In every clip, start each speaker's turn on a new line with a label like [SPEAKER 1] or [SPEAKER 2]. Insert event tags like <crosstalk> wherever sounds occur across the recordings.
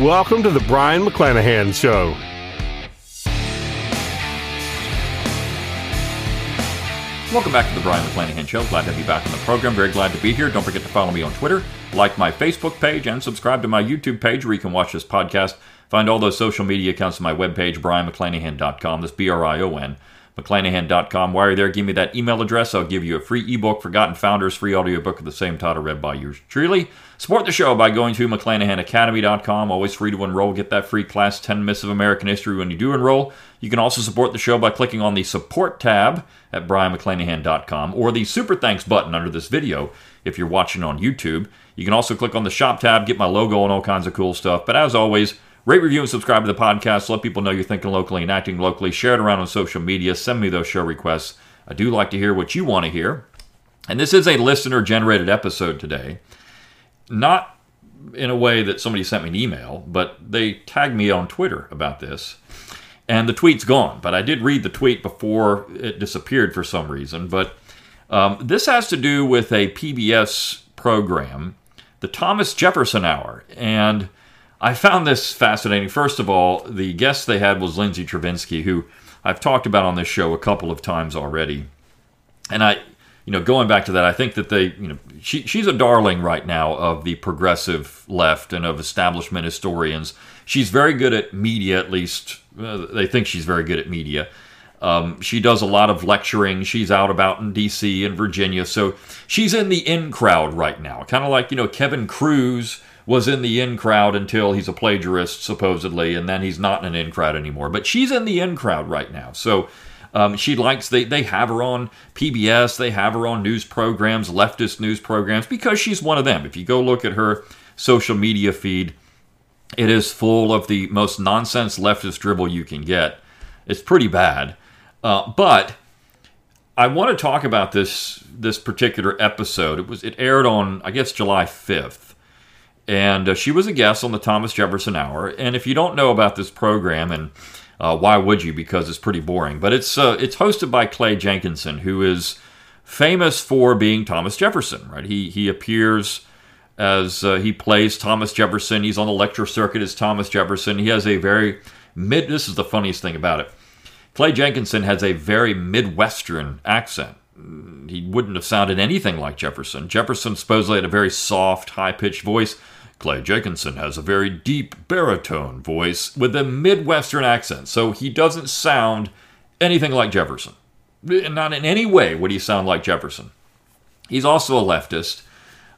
[SPEAKER 1] Welcome to the Brion McClanahan Show.
[SPEAKER 2] Welcome back to the Brion McClanahan Show. Glad to you back on the program. Very glad to be here. Don't forget to follow me on Twitter, like my Facebook page, and subscribe to my YouTube page where you can watch this podcast. Find all those social media accounts on my webpage, brionmcclanahan.com. That's B R I O N. McClanahan.com. While you're there, give me that email address. I'll give you a free ebook, Forgotten Founders, free audiobook of the same title, read by yours truly. Support the show by going to McClanahanacademy.com. Always free to enroll. Get that free class 10 Myths of American History when you do enroll. You can also support the show by clicking on the support tab at brionmcclanahan.com or the super thanks button under this video if you're watching on YouTube. You can also click on the shop tab, get my logo and all kinds of cool stuff. But as always, Rate, review, and subscribe to the podcast. Let people know you're thinking locally and acting locally. Share it around on social media. Send me those show requests. I do like to hear what you want to hear. And this is a listener generated episode today. Not in a way that somebody sent me an email, but they tagged me on Twitter about this. And the tweet's gone, but I did read the tweet before it disappeared for some reason. But um, this has to do with a PBS program, the Thomas Jefferson Hour. And I found this fascinating. First of all, the guest they had was Lindsay Chervinsky, who I've talked about on this show a couple of times already. And I, you know, going back to that, I think that they, you know, she, she's a darling right now of the progressive left and of establishment historians. She's very good at media, at least uh, they think she's very good at media. Um, she does a lot of lecturing. She's out about in D.C. and Virginia, so she's in the in crowd right now, kind of like you know Kevin Kruse was in the in crowd until he's a plagiarist, supposedly, and then he's not in an in crowd anymore. But she's in the in crowd right now. So um, she likes, they, they have her on PBS, they have her on news programs, leftist news programs, because she's one of them. If you go look at her social media feed, it is full of the most nonsense leftist dribble you can get. It's pretty bad. Uh, but I want to talk about this this particular episode. It was it aired on I guess July 5th and uh, she was a guest on the Thomas Jefferson Hour. And if you don't know about this program, and uh, why would you? Because it's pretty boring. But it's uh, it's hosted by Clay Jenkinson, who is famous for being Thomas Jefferson. Right? He he appears as uh, he plays Thomas Jefferson. He's on the lecture circuit as Thomas Jefferson. He has a very mid. This is the funniest thing about it. Clay Jenkinson has a very Midwestern accent he wouldn't have sounded anything like Jefferson. Jefferson supposedly had a very soft, high pitched voice. Clay Jenkinson has a very deep baritone voice with a Midwestern accent, so he doesn't sound anything like Jefferson. Not in any way would he sound like Jefferson. He's also a leftist,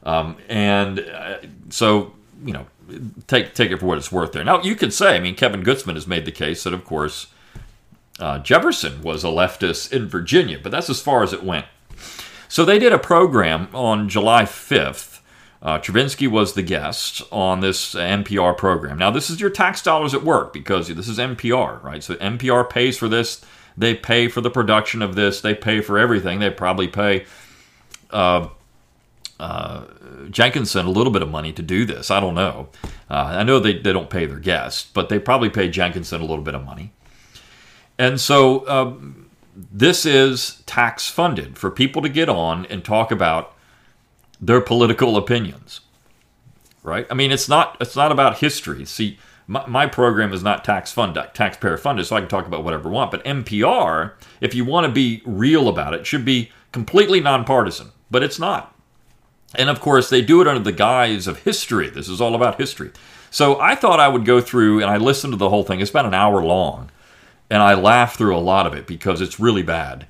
[SPEAKER 2] um, and uh, so you know, take take it for what it's worth. There. Now you could say, I mean, Kevin Gutzman has made the case that, of course, uh, Jefferson was a leftist in Virginia, but that's as far as it went. So they did a program on July 5th uh, Chervinsky was the guest on this NPR program. Now, this is your tax dollars at work because this is NPR, right? So NPR pays for this. They pay for the production of this. They pay for everything. They probably pay uh, uh, Jenkinson a little bit of money to do this. I don't know. Uh, I know they, they don't pay their guests, but they probably pay Jenkinson a little bit of money. And so um, this is tax funded for people to get on and talk about their political opinions. Right? I mean, it's not it's not about history. See, my, my program is not tax funded, taxpayer funded, so I can talk about whatever I want. But NPR, if you want to be real about it, should be completely nonpartisan. But it's not. And of course, they do it under the guise of history. This is all about history. So I thought I would go through and I listened to the whole thing. It's about an hour long. And I laughed through a lot of it because it's really bad.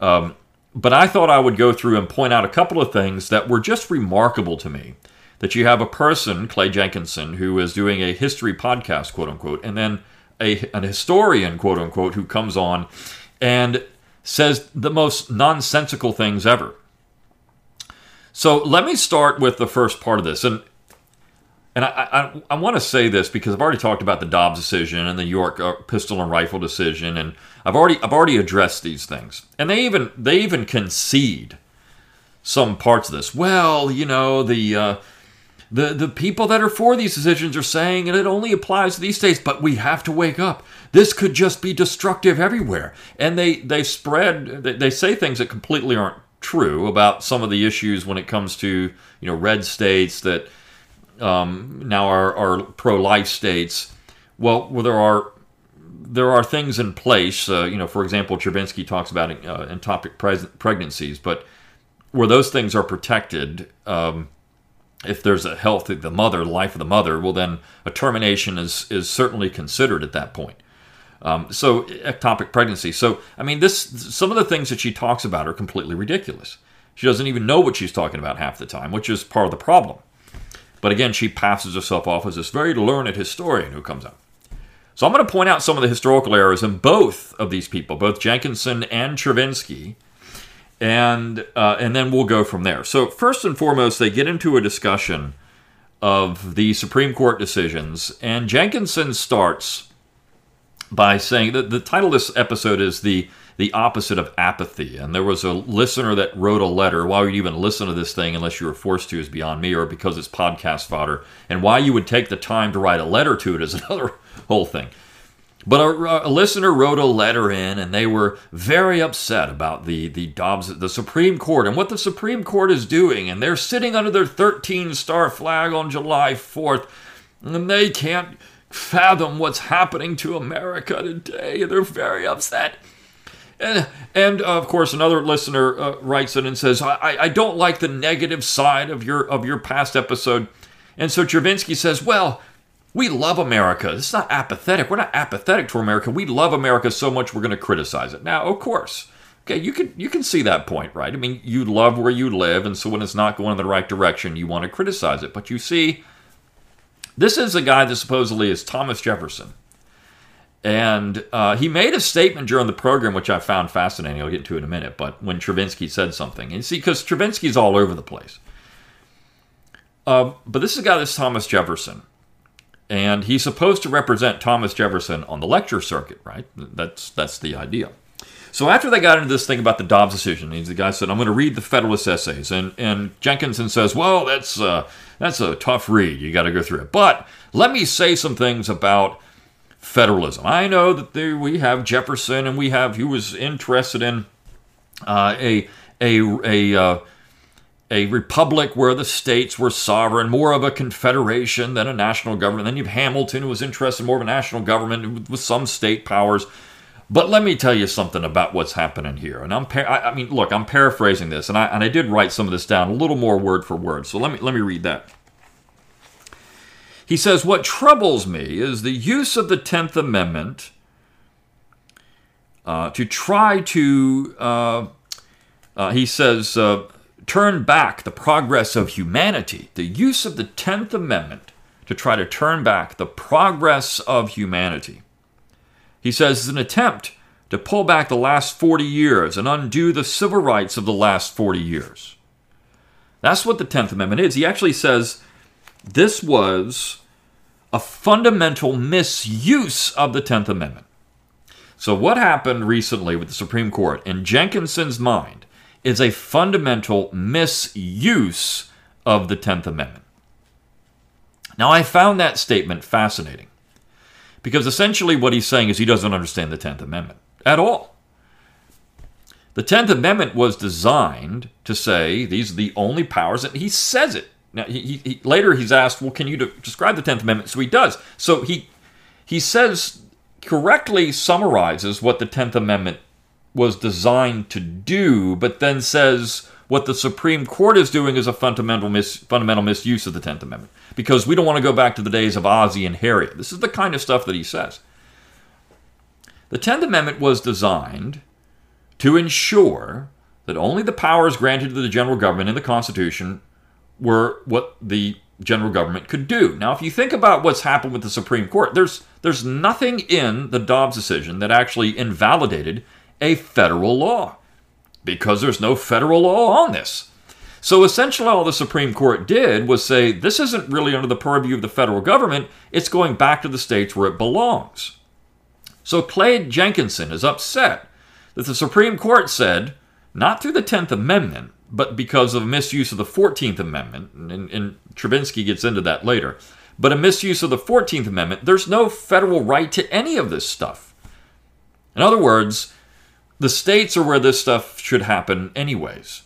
[SPEAKER 2] Um, but I thought I would go through and point out a couple of things that were just remarkable to me. That you have a person, Clay Jenkinson, who is doing a history podcast, quote unquote, and then a, an historian, quote unquote, who comes on and says the most nonsensical things ever. So let me start with the first part of this. And and I, I, I want to say this because I've already talked about the Dobbs decision and the York uh, pistol and rifle decision, and I've already I've already addressed these things, and they even they even concede some parts of this. Well, you know the. Uh, the, the people that are for these decisions are saying and it only applies to these states, but we have to wake up. This could just be destructive everywhere. And they, they spread, they, they say things that completely aren't true about some of the issues when it comes to, you know, red states that um, now are, are pro-life states. Well, well, there are there are things in place. Uh, you know, for example, Chervinsky talks about uh, ectopic pres- pregnancies, but where those things are protected, um, if there's a health of the mother, life of the mother, well, then a termination is is certainly considered at that point. Um, so ectopic pregnancy. So I mean, this some of the things that she talks about are completely ridiculous. She doesn't even know what she's talking about half the time, which is part of the problem. But again, she passes herself off as this very learned historian who comes out. So I'm going to point out some of the historical errors in both of these people, both Jenkinson and Chervinsky, and uh, and then we'll go from there. So first and foremost, they get into a discussion of the Supreme Court decisions, and Jenkinson starts by saying that the title of this episode is the the opposite of apathy. And there was a listener that wrote a letter. Why would you even listen to this thing unless you were forced to is beyond me or because it's podcast fodder. And why you would take the time to write a letter to it is <laughs> another whole thing. But a, a, listener wrote a letter in, and they were very upset about the the Dobbs, the Supreme Court, and what the Supreme Court is doing. And they're sitting under their 13 star flag on July 4th, and they can't fathom what's happening to America today. They're very upset. And, and uh, of course, another listener uh, writes in and says, I, I don't like the negative side of your of your past episode. And so Chervinsky says, Well, we love America. It's not apathetic. We're not apathetic to America. We love America so much we're going to criticize it. Now, of course, okay, you can you can see that point, right? I mean, you love where you live, and so when it's not going in the right direction, you want to criticize it. But you see, this is a guy that supposedly is Thomas Jefferson. And uh, he made a statement during the program, which I found fascinating. I'll get to in a minute. But when Chervinsky said something, and see, because Chervinsky's all over the place. Uh, but this is a guy that's Thomas Jefferson. And he's supposed to represent Thomas Jefferson on the lecture circuit, right? That's, that's the idea. So after they got into this thing about the Dobbs decision, the guy said, "I'm going to read the Federalist essays," and and Jenkinson says, "Well, that's uh, that's a tough read. You got to go through it." But let me say some things about federalism. I know that there, we have Jefferson, and we have he was interested in uh, a a a uh, a republic where the states were sovereign, more of a confederation than a national government. Then you have Hamilton, who was interested in more of a national government with some state powers. But let me tell you something about what's happening here. And I'm, par- I, I mean, look, I'm paraphrasing this, and I and I did write some of this down a little more word for word. So let me let me read that. He says, What troubles me is the use of the 10th Amendment uh, to try to, uh, uh, he says, uh, turn back the progress of humanity. The use of the 10th Amendment to try to turn back the progress of humanity. He says, is an attempt to pull back the last 40 years and undo the civil rights of the last 40 years. That's what the 10th Amendment is. He actually says this was a fundamental misuse of the 10th Amendment. So, what happened recently with the Supreme Court, in Jenkinson's mind, is a fundamental misuse of the 10th Amendment. Now, I found that statement fascinating because essentially what he's saying is he doesn't understand the 10th Amendment at all. The 10th Amendment was designed to say these are the only powers, and he says it now, he, he, later he's asked, well, can you de- describe the Tenth Amendment? So he does. So he he says correctly summarizes what the Tenth Amendment was designed to do, but then says what the Supreme Court is doing is a fundamental mis- fundamental misuse of the Tenth Amendment because we don't want to go back to the days of Ozzie and Harriet. This is the kind of stuff that he says. The Tenth Amendment was designed to ensure that only the powers granted to the general government in the Constitution were what the general government could do. Now, if you think about what's happened with the Supreme Court, there's there's nothing in the Dobbs decision that actually invalidated a federal law because there's no federal law on this. So essentially, all the Supreme Court did was say this isn't really under the purview of the federal government, it's going back to the states where it belongs. So Clay Jenkinson is upset that the Supreme Court said, not through the 10th Amendment, but because of a misuse of the 14th Amendment, and, and gets into that later, but a misuse of the 14th Amendment, there's no federal right to any of this stuff. In other words, the states are where this stuff should happen, anyways.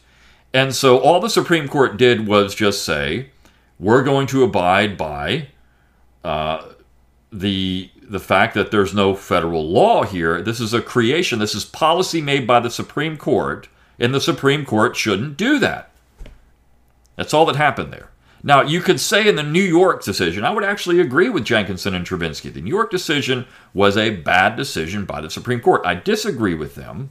[SPEAKER 2] And so all the Supreme Court did was just say, we're going to abide by uh, the the fact that there's no federal law here. This is a creation. This is policy made by the Supreme Court, and the Supreme Court shouldn't do that. That's all that happened there. Now, you could say in the New York decision, I would actually agree with Jenkinson and Chervinsky. The New York decision was a bad decision by the Supreme Court. I disagree with them.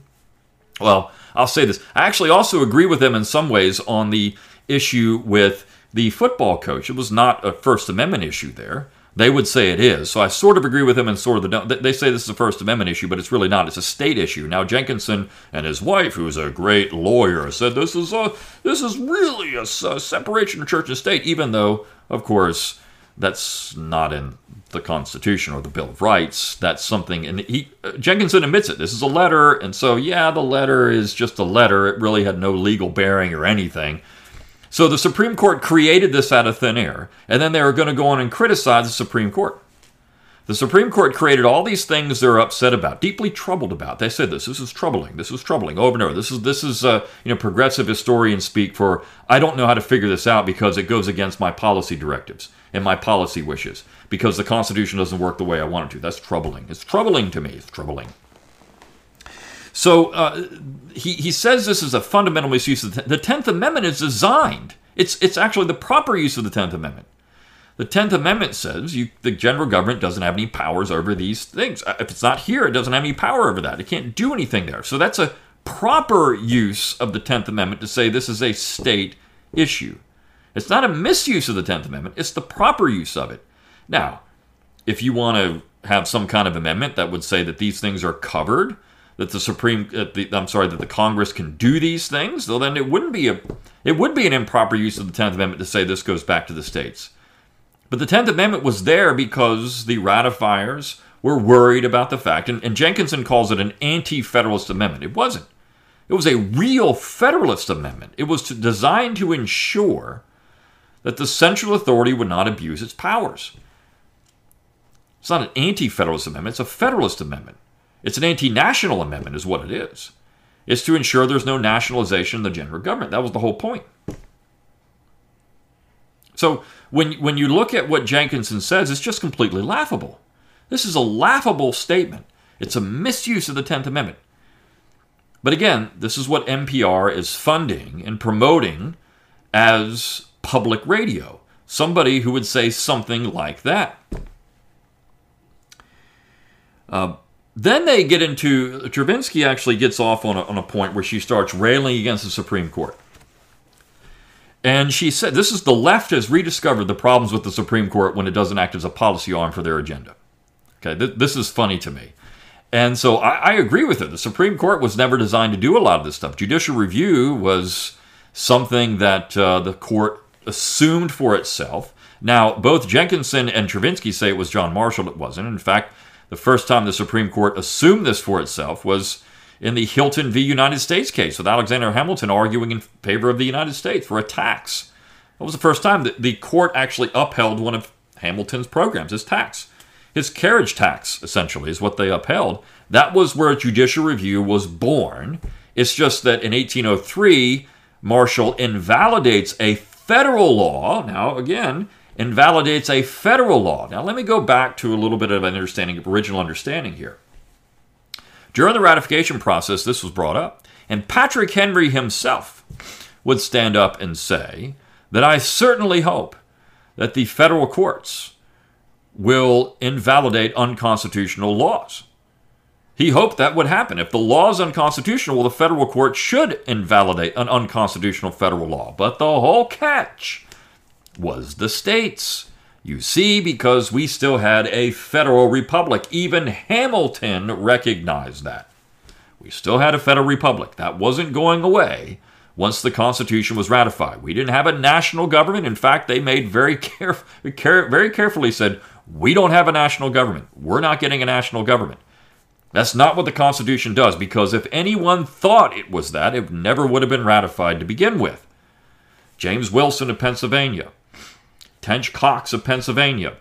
[SPEAKER 2] Well, I'll say this. I actually also agree with them in some ways on the issue with the football coach. It was not a First Amendment issue there. They would say it is. So I sort of agree with them and sort of the They say this is a First Amendment issue, but it's really not. It's a state issue. Now Jenkinson and his wife, who's a great lawyer, said this is a this is really a, a separation of church and state, even though, of course, that's not in the Constitution or the Bill of Rights. That's something, and he uh, Jenkinson admits it. This is a letter, and so yeah, the letter is just a letter. It really had no legal bearing or anything. So the Supreme Court created this out of thin air, and then they were going to go on and criticize the Supreme Court. The Supreme Court created all these things they're upset about, deeply troubled about. They said this. This is troubling. This is troubling over and over. This is this is uh, you know progressive historians speak for. I don't know how to figure this out because it goes against my policy directives and my policy wishes because the Constitution doesn't work the way I want it to. That's troubling. It's troubling to me. It's troubling. So uh, he, he says this is a fundamental misuse of the, Tenth Amendment is designed. It's it's actually the proper use of the Tenth Amendment. The Tenth Amendment says you, the general government doesn't have any powers over these things. Uh, if it's not here, it doesn't have any power over that. It can't do anything there. So that's a proper use of the Tenth Amendment to say this is a state issue. It's not a misuse of the Tenth Amendment. It's the proper use of it. Now, if you want to have some kind of amendment that would say that these things are covered that the Supreme, uh, the, I'm sorry, that the Congress can do these things, well, then it wouldn't be a, it would be an improper use of the Tenth Amendment to say this goes back to the states. But the Tenth Amendment was there because the ratifiers were worried about the fact, and, and Jenkinson calls it an anti-federalist amendment. It wasn't. It was a real Federalist amendment. It was to, designed to ensure that the central authority would not abuse its powers. It's not an anti Federalist amendment, it's a Federalist amendment. It's an anti national amendment, is what it is. It's to ensure there's no nationalization of the general government. That was the whole point. So when, when you look at what Jenkinson says, it's just completely laughable. This is a laughable statement. It's a misuse of the 10th Amendment. But again, this is what NPR is funding and promoting as public radio. Somebody who would say something like that. Uh, then they get into Chervinsky actually gets off on a, on a point where she starts railing against the Supreme Court. And she said, This is the left has rediscovered the problems with the Supreme Court when it doesn't act as a policy arm for their agenda. Okay, th- this is funny to me. And so I, I agree with her. The Supreme Court was never designed to do a lot of this stuff. Judicial review was something that uh, the court assumed for itself. Now, both Jenkinson and Chervinsky say it was John Marshall. It wasn't. In fact, the first time the Supreme Court assumed this for itself was in the Hylton v. United States case with Alexander Hamilton arguing in favor of the United States for a tax. That was the first time that the court actually upheld one of Hamilton's programs, his tax. His carriage tax, essentially, is what they upheld. That was where judicial review was born. It's just that in 1803, Marshall invalidates a federal law. Now, again, invalidates a federal law. Now, let me go back to a little bit of an understanding, original understanding here. During the ratification process, this was brought up, and Patrick Henry himself would stand up and say that I certainly hope that the federal courts will invalidate unconstitutional laws. He hoped that would happen. If the law is unconstitutional, well, the federal court should invalidate an unconstitutional federal law. But the whole catch was the states. You see, because we still had a federal republic. Even Hamilton recognized that. We still had a federal republic. That wasn't going away once the Constitution was ratified. We didn't have a national government. In fact, they made very caref- care- very carefully said, "We don't have a national government. We're not getting a national government." That's not what the Constitution does because if anyone thought it was that, it never would have been ratified to begin with. James Wilson of Pennsylvania, Tench Coxe of Pennsylvania.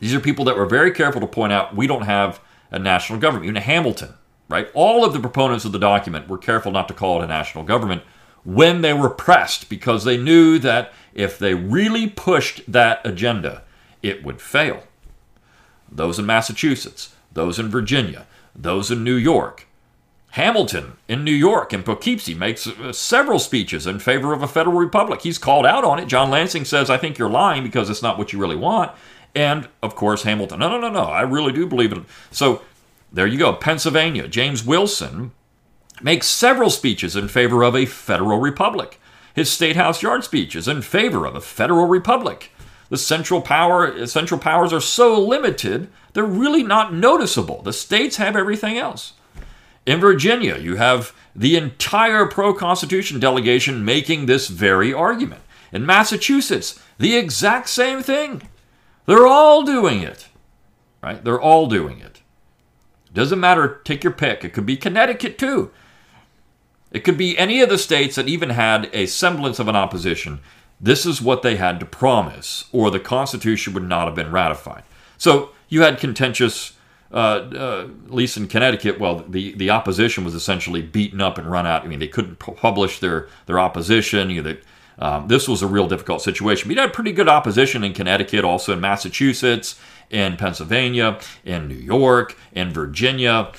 [SPEAKER 2] These are people that were very careful to point out we don't have a national government. Even Hamilton, right? All of the proponents of the document were careful not to call it a national government when they were pressed because they knew that if they really pushed that agenda, it would fail. Those in Massachusetts, those in Virginia, those in New York. Hamilton in New York in Poughkeepsie makes uh, several speeches in favor of a federal republic. He's called out on it. John Lansing says, I think you're lying because it's not what you really want. And of course, Hamilton, no, no, no, no, I really do believe it. So there you go. Pennsylvania, James Wilson makes several speeches in favor of a federal republic. His State House yard speech is in favor of a federal republic. The central power central powers are so limited, they're really not noticeable. The states have everything else. In Virginia, you have the entire pro Constitution delegation making this very argument. In Massachusetts, the exact same thing. They're all doing it. Right? They're all doing it. Doesn't matter, take your pick. It could be Connecticut too. It could be any of the states that even had a semblance of an opposition. This is what they had to promise, or the Constitution would not have been ratified. So you had contentious, uh, uh, at least in Connecticut, well, the, the opposition was essentially beaten up and run out. I mean, they couldn't publish their, their opposition. You know, um, this was a real difficult situation. But you had pretty good opposition in Connecticut, also in Massachusetts, in Pennsylvania, in New York, in Virginia.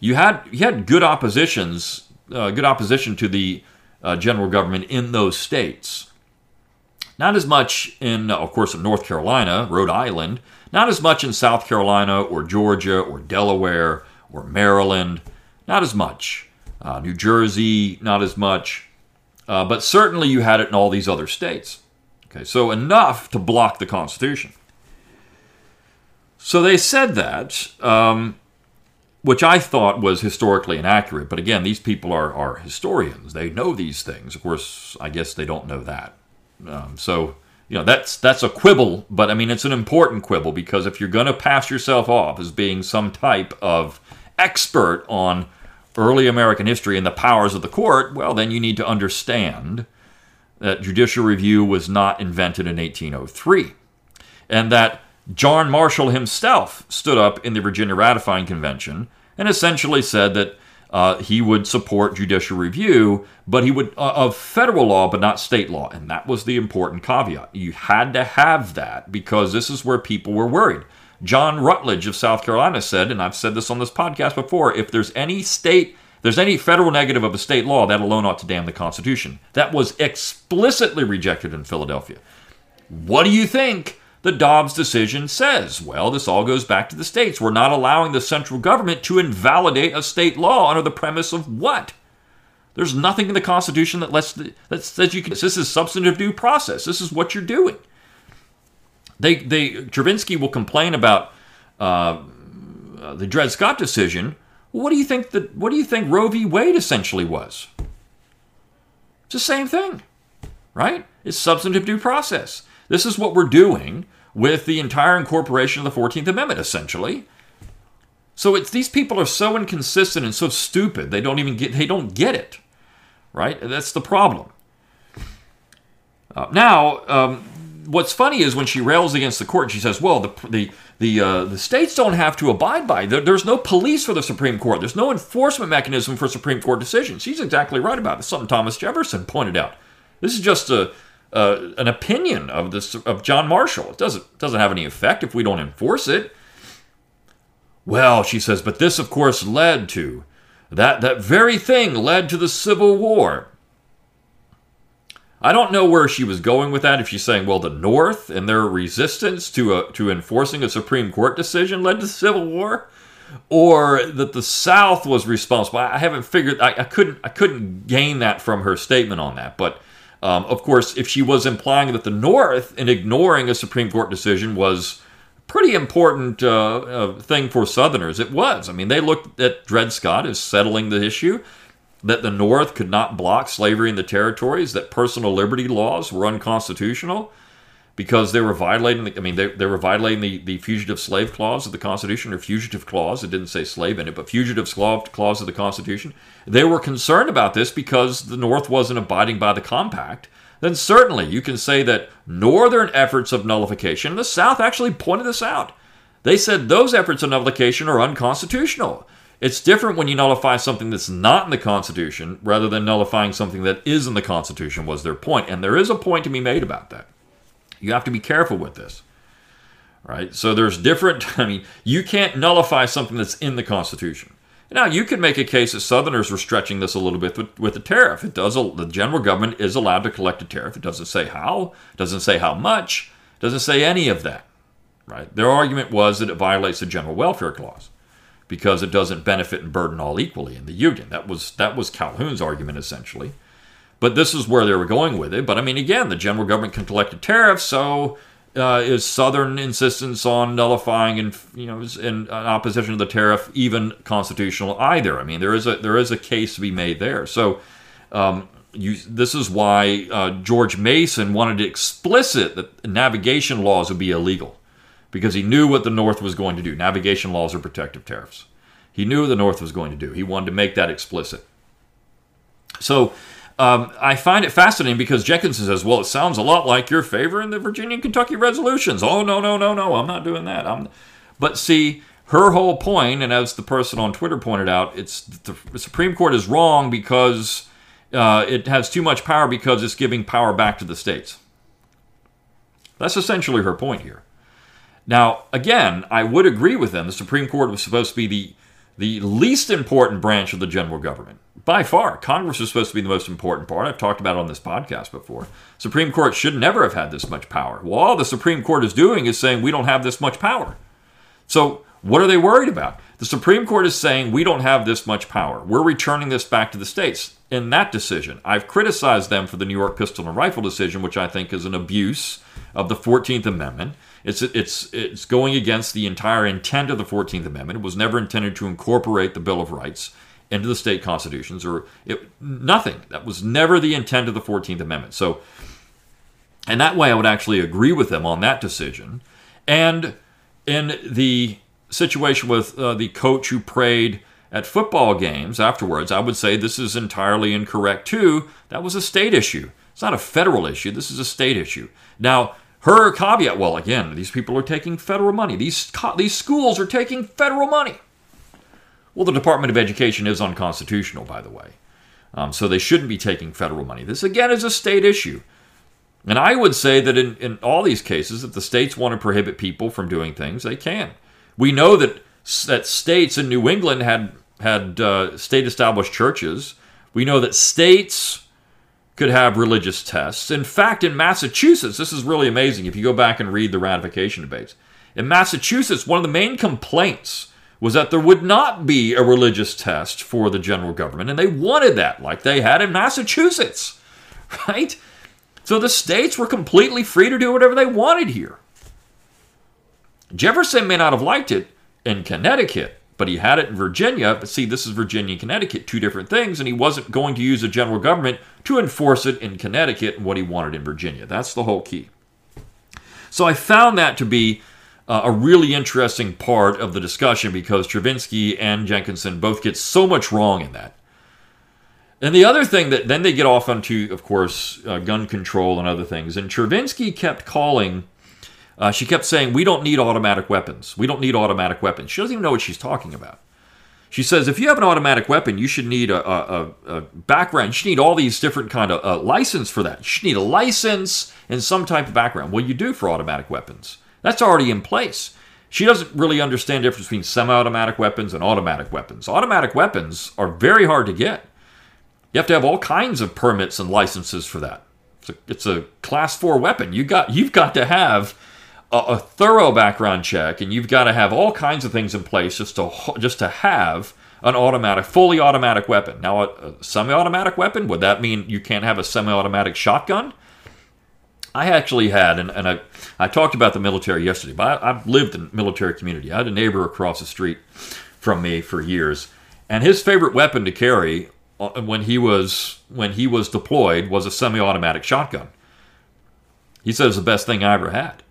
[SPEAKER 2] You had you had good oppositions uh, good opposition to the uh, general government in those states. Not as much in, of course, in North Carolina, Rhode Island, not as much in South Carolina or Georgia or Delaware or Maryland, not as much. Uh, New Jersey, not as much. Uh, but certainly you had it in all these other states. Okay, so enough to block the Constitution. So they said that. Um, which I thought was historically inaccurate. But again, these people are, are historians. They know these things. Of course, I guess they don't know that. Um, so, you know, that's that's a quibble, but I mean, it's an important quibble because if you're going to pass yourself off as being some type of expert on early American history and the powers of the court, well, then you need to understand that judicial review was not invented in 1803 and that John Marshall himself stood up in the Virginia Ratifying Convention and essentially said that uh, he would support judicial review, but he would uh, of federal law, but not state law, and that was the important caveat. You had to have that because this is where people were worried. John Rutledge of South Carolina said, and I've said this on this podcast before, if there's any state, there's any federal negative of a state law, that alone ought to damn the Constitution. That was explicitly rejected in Philadelphia. What do you think? The Dobbs decision says. Well, this all goes back to the states. We're not allowing the central government to invalidate a state law under the premise of what? There's nothing in the Constitution that lets that says you can. This is substantive due process. This is what you're doing. They they Chervinsky will complain about uh, the Dred Scott decision. What do you think that? What do you think Roe v. Wade essentially was? It's the same thing, right? It's substantive due process. This is what we're doing with the entire incorporation of the 14th Amendment, essentially. So it's these people are so inconsistent and so stupid they don't even get they don't get it, right? That's the problem. Uh, now, um, what's funny is when she rails against the court, she says, "Well, the the the uh, the states don't have to abide by. There, there's no police for the Supreme Court. There's no enforcement mechanism for Supreme Court decisions." She's exactly right about it. Something Thomas Jefferson pointed out. This is just a uh, an opinion of this of John Marshall. It doesn't doesn't have any effect if we don't enforce it. Well, she says, but this, of course, led to that that very thing led to the Civil War. I don't know where she was going with that. If she's saying, well, the North and their resistance to a, to enforcing a Supreme Court decision led to the Civil War, or that the South was responsible. I haven't figured. I, I couldn't. I couldn't gain that from her statement on that, but um, of course, if she was implying that the North, in ignoring a Supreme Court decision, was pretty important uh, uh, thing for Southerners, it was. I mean, they looked at Dred Scott as settling the issue. that the North could not block slavery in the territories, that personal liberty laws were unconstitutional because they were violating the, I mean, they, they were violating the, the fugitive slave clause of the Constitution or fugitive clause. It didn't say slave in it, but fugitive slave clause of the Constitution. They were concerned about this because the North wasn't abiding by the compact. Then certainly you can say that Northern efforts of nullification, the South actually pointed this out. They said those efforts of nullification are unconstitutional. It's different when you nullify something that's not in the Constitution rather than nullifying something that is in the Constitution, was their point. And there is a point to be made about that. You have to be careful with this. Right? So there's different, <laughs> I mean, you can't nullify something that's in the Constitution. Now, you can make a case that Southerners were stretching this a little bit with, with the tariff. It does. The general government is allowed to collect a tariff. It doesn't say how, doesn't say how much, doesn't say any of that. Right? Their argument was that it violates the general welfare clause because it doesn't benefit and burden all equally in the union. That was that was Calhoun's argument essentially. But this is where they were going with it. But I mean, again, the general government can collect a tariff, so uh, is Southern insistence on nullifying and you know in opposition to the tariff even constitutional either? I mean, there is a there is a case to be made there. So. Um, you, this is why uh, George Mason wanted it explicit that navigation laws would be illegal because he knew what the North was going to do. Navigation laws are protective tariffs. He knew what the North was going to do. He wanted to make that explicit. So um, I find it fascinating because Jenkinson says, well, it sounds a lot like you're favoring the Virginia and Kentucky resolutions. Oh, no, no, no, no, I'm not doing that. I'm... But see, her whole point, and as the person on Twitter pointed out, it's the Supreme Court is wrong because uh, it has too much power because it's giving power back to the states. That's essentially her point here. Now, again, I would agree with them. The Supreme Court was supposed to be the the least important branch of the general government. By far, Congress is supposed to be the most important part. I've talked about it on this podcast before. Supreme Court should never have had this much power. Well, all the Supreme Court is doing is saying we don't have this much power. So, what are they worried about? The Supreme Court is saying we don't have this much power. We're returning this back to the states. In that decision, I've criticized them for the New York pistol and rifle decision, which I think is an abuse of the 14th Amendment. It's it's it's going against the entire intent of the Fourteenth Amendment. It was never intended to incorporate the Bill of Rights into the state constitutions, or it, nothing. That was never the intent of the Fourteenth Amendment. So, and that way, I would actually agree with them on that decision. And in the situation with uh, the coach who prayed at football games afterwards, I would say this is entirely incorrect too. That was a state issue. It's not a federal issue. This is a state issue. Now, her caveat, well, again, these people are taking federal money. These, these schools are taking federal money. Well, the Department of Education is unconstitutional, by the way. Um, so they shouldn't be taking federal money. This, again, is a state issue. And I would say that in, in all these cases, if the states want to prohibit people from doing things, they can. We know that, that states in New England had, had uh, state established churches. We know that states could have religious tests. In fact, in Massachusetts, this is really amazing if you go back and read the ratification debates. In Massachusetts, one of the main complaints was that there would not be a religious test for the general government, and they wanted that, like they had in Massachusetts, <laughs> right? So the states were completely free to do whatever they wanted here. Jefferson may not have liked it in Connecticut, but he had it in Virginia. But see, this is Virginia and Connecticut, two different things, and he wasn't going to use a general government to enforce it in Connecticut and what he wanted in Virginia. That's the whole key. So I found that to be uh, a really interesting part of the discussion because Chervinsky and Jenkinson both get so much wrong in that. And the other thing that then they get off onto, of course, uh, gun control and other things. And Chervinsky kept calling uh, she kept saying, We don't need automatic weapons. We don't need automatic weapons. She doesn't even know what she's talking about. She says, If you have an automatic weapon, you should need a, a, a background. You should need all these different kind of uh, license for that. You should need a license and some type of background. Well, you do for automatic weapons. That's already in place. She doesn't really understand the difference between semi-automatic weapons and automatic weapons. Automatic weapons are very hard to get. You have to have all kinds of permits and licenses for that. It's a, it's a class four weapon. You got you've got to have a, a thorough background check, and you've got to have all kinds of things in place just to just to have an automatic, fully automatic weapon. Now, a, a semi-automatic weapon would that mean you can't have a semi-automatic shotgun? I actually had, and, and I, I talked about the military yesterday, but I, I've lived in military community. I had a neighbor across the street from me for years, and his favorite weapon to carry uh, when he was when he was deployed was a semi-automatic shotgun. He said it's the best thing I ever had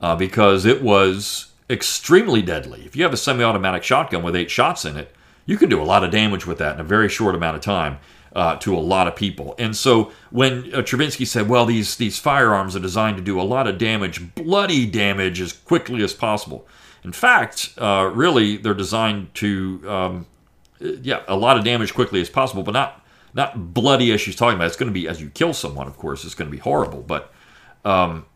[SPEAKER 2] uh, because it was extremely deadly. If you have a semi-automatic shotgun with eight shots in it, you can do a lot of damage with that in a very short amount of time. Uh, to a lot of people. And so when uh, Chervinsky said, well, these, these firearms are designed to do a lot of damage, bloody damage, as quickly as possible. In fact, uh, really, they're designed to, um, yeah, a lot of damage quickly as possible, but not not bloody as she's talking about. It's going to be as you kill someone, of course, it's going to be horrible. But um,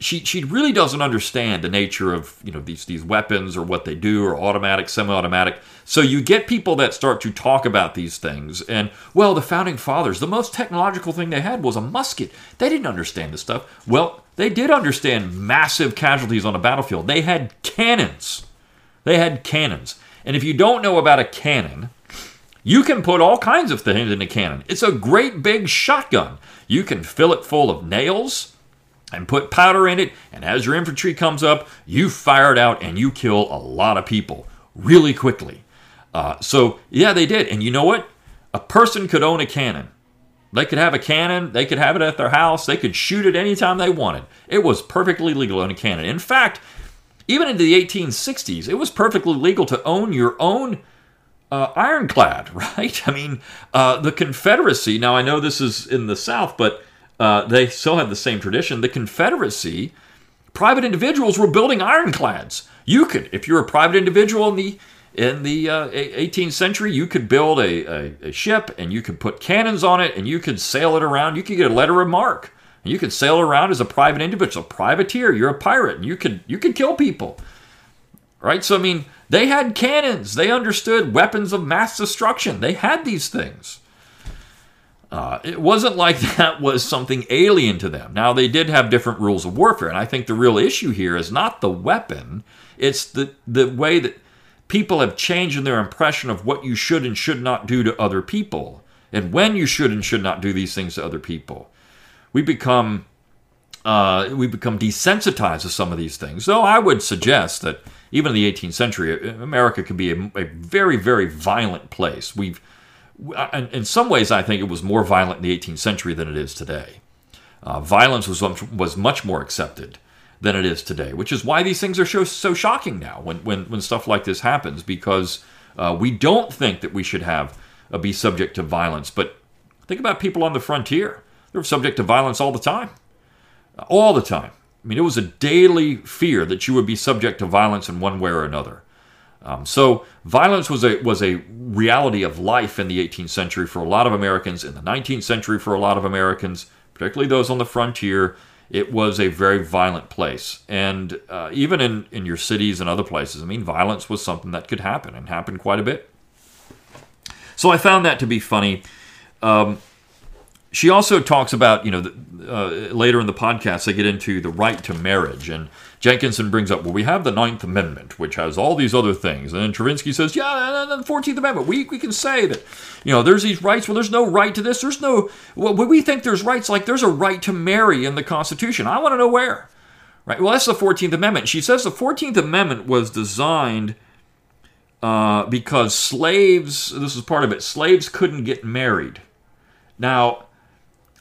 [SPEAKER 2] she she really doesn't understand the nature of you know these these weapons or what they do or automatic semi-automatic. So you get people that start to talk about these things. And well the founding fathers the most technological thing they had was a musket. They didn't understand this stuff. Well they did understand massive casualties on a battlefield. They had cannons. They had cannons. And if you don't know about a cannon you can put all kinds of things in a cannon. It's a great big shotgun. You can fill it full of nails and put powder in it, and as your infantry comes up, you fire it out and you kill a lot of people really quickly. Uh, so, yeah, they did. And you know what? A person could own a cannon. They could have a cannon, they could have it at their house, they could shoot it anytime they wanted. It was perfectly legal to own a cannon. In fact, even into the 1860s, it was perfectly legal to own your own uh, ironclad, <laughs> right? I mean, uh, the Confederacy, now I know this is in the South, but uh, they still have the same tradition. The Confederacy, private individuals were building ironclads. You could, if you're a private individual in the in the uh, 18th century, you could build a, a, a, ship and you could put cannons on it and you could sail it around. You could get a letter of marque. And you could sail around as a private individual, a privateer. You're a pirate, and you could you could kill people, right? So I mean, they had cannons. They understood weapons of mass destruction. They had these things. Uh, it wasn't like <laughs> that was something alien to them. Now, they did have different rules of warfare, and I think the real issue here is not the weapon, it's the, the way that people have changed in their impression of what you should and should not do to other people, and when you should and should not do these things to other people. We become uh, we become desensitized to some of these things. So I would suggest that even in the 18th century, America could be a, a very, very violent place. We've in some ways, I think it was more violent in the 18th century than it is today. Uh, violence was, was much more accepted than it is today, which is why these things are so, so shocking now when, when, when stuff like this happens, because uh, we don't think that we should have uh, be subject to violence. But think about people on the frontier. They're subject to violence all the time. All the time. I mean, it was a daily fear that you would be subject to violence in one way or another. Um, so violence was a was a reality of life in the 18th century for a lot of Americans. In the 19th century, for a lot of Americans, particularly those on the frontier, it was a very violent place. And uh, even in in your cities and other places, I mean, violence was something that could happen and happened quite a bit. So I found that to be funny. Um, she also talks about, you know, the, uh, later in the podcast, they get into the right to marriage. And Jenkinson brings up, well, we have the Ninth Amendment, which has all these other things. And then Chervinsky says, yeah, and then the 14th Amendment, we, we can say that, you know, there's these rights. Well, there's no right to this. There's no, well, we think there's rights, like there's a right to marry in the Constitution. I want to know where. Right? Well, that's the 14th Amendment. She says the 14th Amendment was designed uh, because slaves, this is part of it, slaves couldn't get married. Now,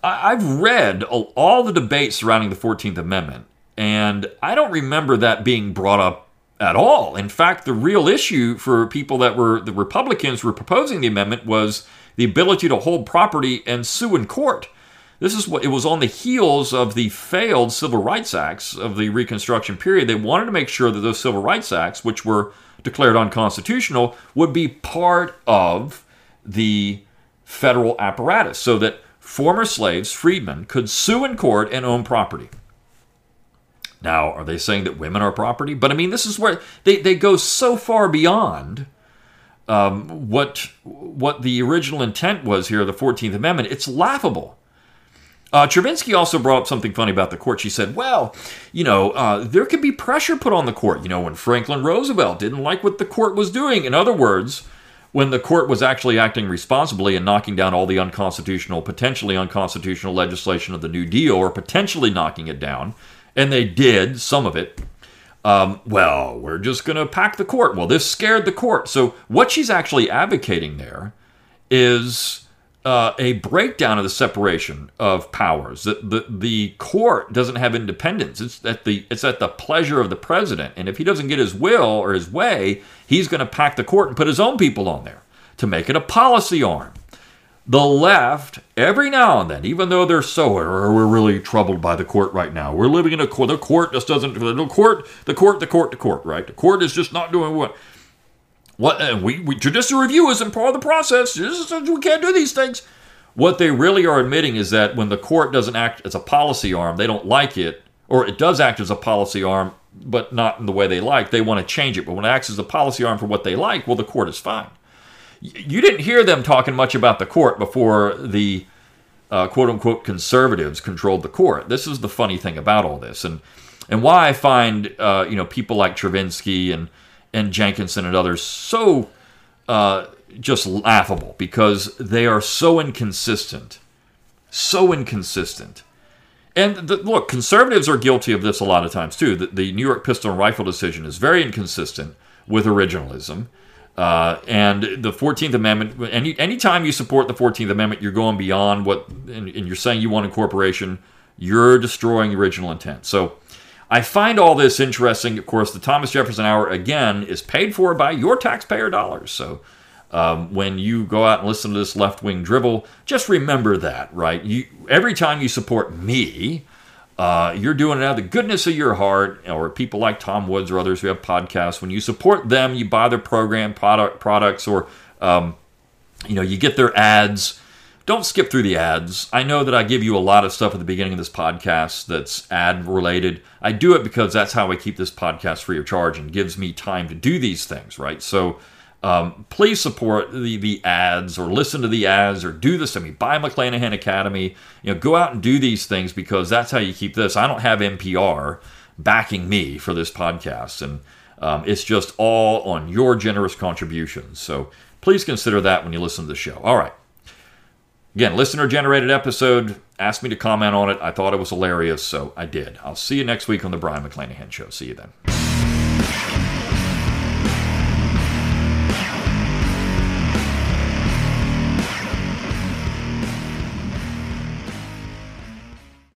[SPEAKER 2] I've read all the debates surrounding the 14th Amendment, and I don't remember that being brought up at all. In fact, the real issue for people that were the Republicans were proposing the amendment was the ability to hold property and sue in court. This is what it was on the heels of the failed civil rights acts of the Reconstruction period. They wanted to make sure that those civil rights acts, which were declared unconstitutional, would be part of the federal apparatus so that former slaves, freedmen, could sue in court and own property. Now, are they saying that women are property? But I mean, this is where they, they go so far beyond um, what what the original intent was here, the 14th Amendment. It's laughable. Uh, Chervinsky also brought up something funny about the court. She said, well, you know, uh, there could be pressure put on the court. You know, when Franklin Roosevelt didn't like what the court was doing. In other words, when the court was actually acting responsibly and knocking down all the unconstitutional, potentially unconstitutional legislation of the New Deal, or potentially knocking it down, and they did some of it. Um, well, we're just going to pack the court. Well, this scared the court. So, what she's actually advocating there is uh, a breakdown of the separation of powers. The, the the court doesn't have independence. It's at the it's at the pleasure of the president. And if he doesn't get his will or his way, he's going to pack the court and put his own people on there to make it a policy arm. The left, every now and then, even though they're so, or we're really troubled by the court right now. We're living in a court. The court just doesn't. The court, the court, the court, the court. Right? The court is just not doing what what and we, we judicial review isn't part of the process. We can't do these things. What they really are admitting is that when the court doesn't act as a policy arm, they don't like it, or it does act as a policy arm, but not in the way they like. They want to change it. But when it acts as a policy arm for what they like, well, the court is fine. You didn't hear them talking much about the court before the uh, quote unquote conservatives controlled the court. This is the funny thing about all this, and and why I find uh, you know people like Chervinsky and and Jenkinson and others so uh, just laughable because they are so inconsistent. So inconsistent. And the, look, conservatives are guilty of this a lot of times too. The, the New York pistol and rifle decision is very inconsistent with originalism. Uh, and the 14th Amendment, any anytime you support the 14th Amendment, you're going beyond what, and, and you're saying you want incorporation, you're destroying original intent. So I find all this interesting. Of course, the Thomas Jefferson Hour, again, is paid for by your taxpayer dollars. So um, when you go out and listen to this left wing drivel, just remember that, right? You, every time you support me, uh, you're doing it out of the goodness of your heart, or people like Tom Woods or others who have podcasts. When you support them, you buy their program product products, or um, you know you get their ads don't skip through the ads. I know that I give you a lot of stuff at the beginning of this podcast that's ad related. I do it because that's how I keep this podcast free of charge and gives me time to do these things, right? So um, please support the, the ads or listen to the ads or do this I mean, Buy McClanahan Academy. You know, go out and do these things because that's how you keep this. I don't have NPR backing me for this podcast, and um, it's just all on your generous contributions. So please consider that when you listen to the show. All right. Again, listener generated episode. Asked me to comment on it. I thought it was hilarious, so I did. I'll see you next week on the Brion McClanahan Show. See you then.